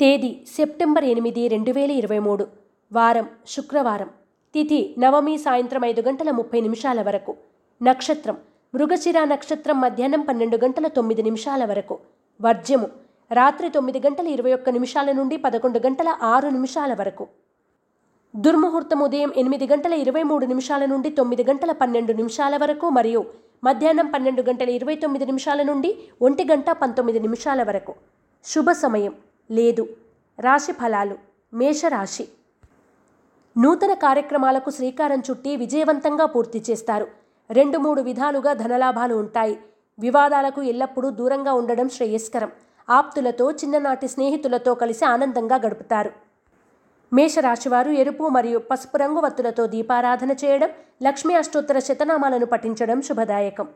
తేదీ సెప్టెంబర్ ఎనిమిది రెండు వేల ఇరవై మూడు. వారం శుక్రవారం. తిథి నవమి సాయంత్రం ఐదు గంటల ముప్పై నిమిషాల వరకు. నక్షత్రం మృగశిర నక్షత్రం మధ్యాహ్నం పన్నెండు గంటల తొమ్మిది నిమిషాల వరకు. వర్జ్యము రాత్రి తొమ్మిది గంటల ఇరవై ఒక్క నిమిషాల నుండి పదకొండు గంటల ఆరు నిమిషాల వరకు. దుర్ముహూర్తం ఉదయం ఎనిమిది గంటల ఇరవై మూడు నిమిషాల నుండి తొమ్మిది గంటల పన్నెండు నిమిషాల వరకు మరియు మధ్యాహ్నం పన్నెండు గంటల ఇరవై తొమ్మిది నిమిషాల నుండి ఒంటి గంట పంతొమ్మిది నిమిషాల వరకు. శుభ సమయం. లేదు. రాశి ఫలాలు. మేషరాశి. నూతన కార్యక్రమాలకు శ్రీకారం చుట్టి విజయవంతంగా పూర్తి చేస్తారు. రెండు మూడు విధాలుగా ధనలాభాలు ఉంటాయి. వివాదాలకు ఎల్లప్పుడూ దూరంగా ఉండడం శ్రేయస్కరం. ఆప్తులతో చిన్ననాటి స్నేహితులతో కలిసి ఆనందంగా గడుపుతారు. మేషరాశివారు ఎరుపు మరియు పసుపు రంగు వత్తులతో దీపారాధన చేయడం లక్ష్మీ అష్టోత్తర శతనామాలను పఠించడం శుభదాయకం.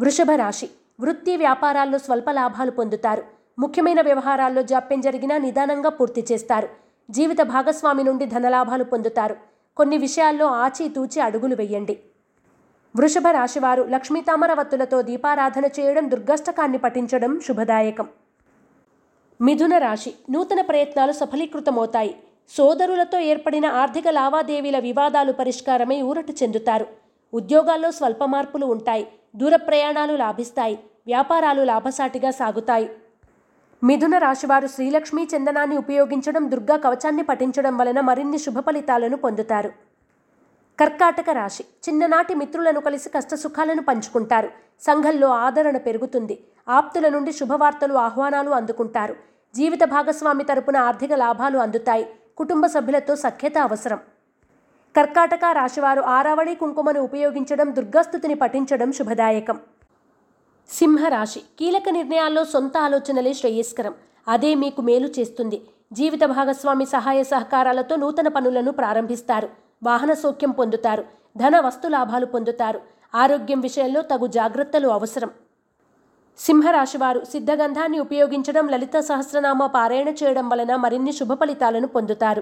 వృషభ రాశి వృత్తి వ్యాపారాల్లో స్వల్ప లాభాలు పొందుతారు. ముఖ్యమైన వ్యవహారాల్లో జాప్యం జరిగినా నిదానంగా పూర్తి చేస్తారు. జీవిత భాగస్వామి నుండి ధనలాభాలు పొందుతారు. కొన్ని విషయాల్లో ఆచితూచి అడుగులు వేయండి. వృషభ రాశివారు లక్ష్మీతామరవత్తులతో దీపారాధన చేయడం దుర్గష్టకాన్ని పఠించడం శుభదాయకం. మిథున రాశి నూతన ప్రయత్నాలు సఫలీకృతమవుతాయి. సోదరులతో ఏర్పడిన ఆర్థిక లావాదేవీల వివాదాలు పరిష్కారమై ఊరట చెందుతారు. ఉద్యోగాల్లో స్వల్ప మార్పులు ఉంటాయి. దూర ప్రయాణాలు లాభిస్తాయి. వ్యాపారాలు లాభసాటిగా సాగుతాయి. మిథున రాశివారు శ్రీలక్ష్మీ చందనాన్ని ఉపయోగించడం దుర్గా కవచాన్ని పఠించడం వలన మరిన్ని శుభ ఫలితాలను పొందుతారు. కర్కాటక రాశి చిన్ననాటి మిత్రులను కలిసి కష్టసుఖాలను పంచుకుంటారు. సంఘంలో ఆదరణ పెరుగుతుంది. ఆప్తుల నుండి శుభవార్తలు ఆహ్వానాలు అందుకుంటారు. జీవిత భాగస్వామి తరపున ఆర్థిక లాభాలు అందుతాయి. కుటుంబ సభ్యులతో సఖ్యత అవసరం. కర్కాటక రాశివారు ఆరావళి కుంకుమను ఉపయోగించడం దుర్గాస్థుతిని పఠించడం శుభదాయకం. సింహరాశి కీలక నిర్ణయాల్లో సొంత ఆలోచనలే శ్రేయస్కరం. అదే మీకు మేలు చేస్తుంది. జీవిత భాగస్వామి సహాయ సహకారాలతో నూతన పనులను ప్రారంభిస్తారు. వాహన సౌఖ్యం పొందుతారు. ధన వస్తు లాభాలు పొందుతారు. ఆరోగ్యం విషయంలో తగు జాగ్రత్తలు అవసరం. సింహరాశివారు సిద్ధగంధాన్ని ఉపయోగించడం లలిత సహస్రనామ పారాయణ చేయడం వలన మరిన్ని శుభ ఫలితాలను పొందుతారు.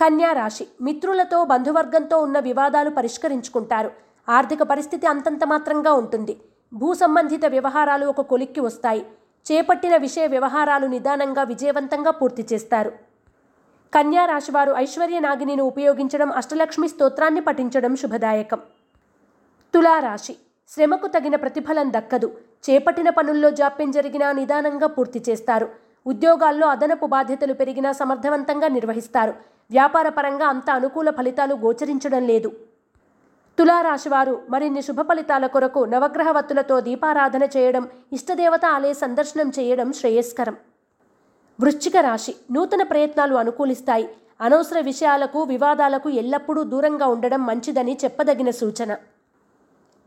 కన్యా రాశి మిత్రులతో బంధువర్గంతో ఉన్న వివాదాలు పరిష్కరించుకుంటారు. ఆర్థిక పరిస్థితి అంతంత మాత్రంగా ఉంటుంది. భూ సంబంధిత వ్యవహారాలు ఒక కొలిక్కి వస్తాయి. చేపట్టిన విషయ వ్యవహారాలు నిదానంగా విజయవంతంగా పూర్తి చేస్తారు. కన్యా రాశివారు ఐశ్వర్య నాగినిని ఉపయోగించడం అష్టలక్ష్మి స్తోత్రాన్ని పఠించడం శుభదాయకం. తులారాశి శ్రమకు తగిన ప్రతిఫలం దక్కదు. చేపట్టిన పనుల్లో జాప్యం జరిగినా నిదానంగా పూర్తి చేస్తారు. ఉద్యోగాల్లో అదనపు బాధ్యతలు పెరిగినా సమర్థవంతంగా నిర్వహిస్తారు. వ్యాపార పరంగా అంత అనుకూల ఫలితాలు గోచరించడం లేదు. తులారాశివారు మరిన్ని శుభ ఫలితాల కొరకు నవగ్రహ వత్తులతో దీపారాధన చేయడం ఇష్టదేవత ఆలయ సందర్శనం చేయడం శ్రేయస్కరం. వృశ్చిక రాశి నూతన ప్రయత్నాలు అనుకూలిస్తాయి. అనవసర విషయాలకు వివాదాలకు ఎల్లప్పుడూ దూరంగా ఉండడం మంచిదని చెప్పదగిన సూచన.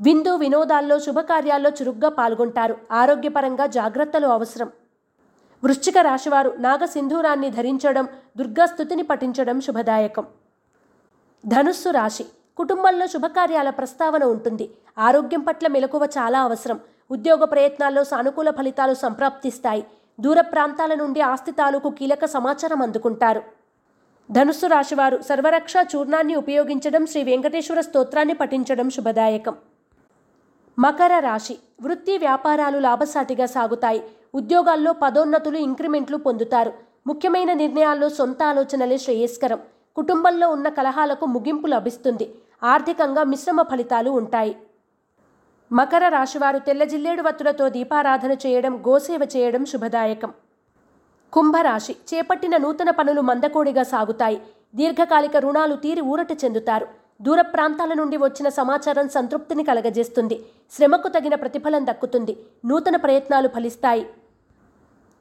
విందు వినోదాల్లో శుభకార్యాల్లో చురుగ్గా పాల్గొంటారు. ఆరోగ్యపరంగా జాగ్రత్తలు అవసరం. వృశ్చిక రాశివారు నాగసింధూరాన్ని ధరించడం దుర్గాస్థుతిని పఠించడం శుభదాయకం. ధనుస్సు రాశి కుటుంబంలో శుభకార్యాల ప్రస్తావన ఉంటుంది. ఆరోగ్యం పట్ల మెలకువ చాలా అవసరం. ఉద్యోగ ప్రయత్నాల్లో సానుకూల ఫలితాలు సంప్రాప్తిస్తాయి. దూర ప్రాంతాల నుండి ఆస్తి తాలూకు కీలక సమాచారం అందుకుంటారు. ధనుస్సు రాశివారు సర్వరక్ష చూర్ణాన్ని ఉపయోగించడం శ్రీ వెంకటేశ్వర స్తోత్రాన్ని పఠించడం శుభదాయకం. మకర రాశి వృత్తి వ్యాపారాలు లాభసాటిగా సాగుతాయి. ఉద్యోగాల్లో పదోన్నతులు ఇంక్రిమెంట్లు పొందుతారు. ముఖ్యమైన నిర్ణయాల్లో సొంత ఆలోచనలే శ్రేయస్కరం. కుటుంబంలో ఉన్న కలహాలకు ముగింపు లభిస్తుంది. ఆర్థికంగా మిశ్రమ ఫలితాలు ఉంటాయి. మకర రాశివారు తెల్ల జిల్లేడు వత్తులతో దీపారాధన చేయడం గోసేవ చేయడం శుభదాయకం. కుంభరాశి చేపట్టిన నూతన పనులు మందకోడిగా సాగుతాయి. దీర్ఘకాలిక రుణాలు తీరి ఊరట చెందుతారు. దూర ప్రాంతాల నుండి వచ్చిన సమాచారం సంతృప్తిని కలగజేస్తుంది. శ్రమకు తగిన ప్రతిఫలం దక్కుతుంది. నూతన ప్రయత్నాలు ఫలిస్తాయి.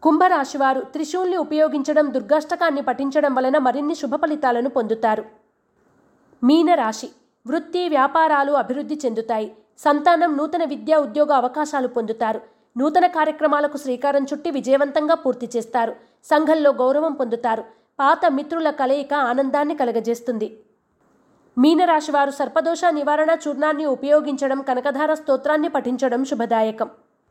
కుంభరాశివారు త్రిశూల్ని ఉపయోగించడం దుర్గాష్టకాన్ని పఠించడం వలన మరిన్ని శుభ ఫలితాలను పొందుతారు. మీనరాశి వృత్తి వ్యాపారాలు అభివృద్ధి చెందుతాయి. సంతానం నూతన విద్యా ఉద్యోగ అవకాశాలు పొందుతారు. నూతన కార్యక్రమాలకు శ్రీకారం చుట్టి విజయవంతంగా పూర్తి చేస్తారు. సంఘంలో గౌరవం పొందుతారు. పాత మిత్రుల కలయిక ఆనందాన్ని కలగజేస్తుంది. మీనరాశివారు సర్పదోష నివారణ చూర్ణాన్ని ఉపయోగించడం కనకధార స్తోత్రాన్ని పఠించడం శుభదాయకం.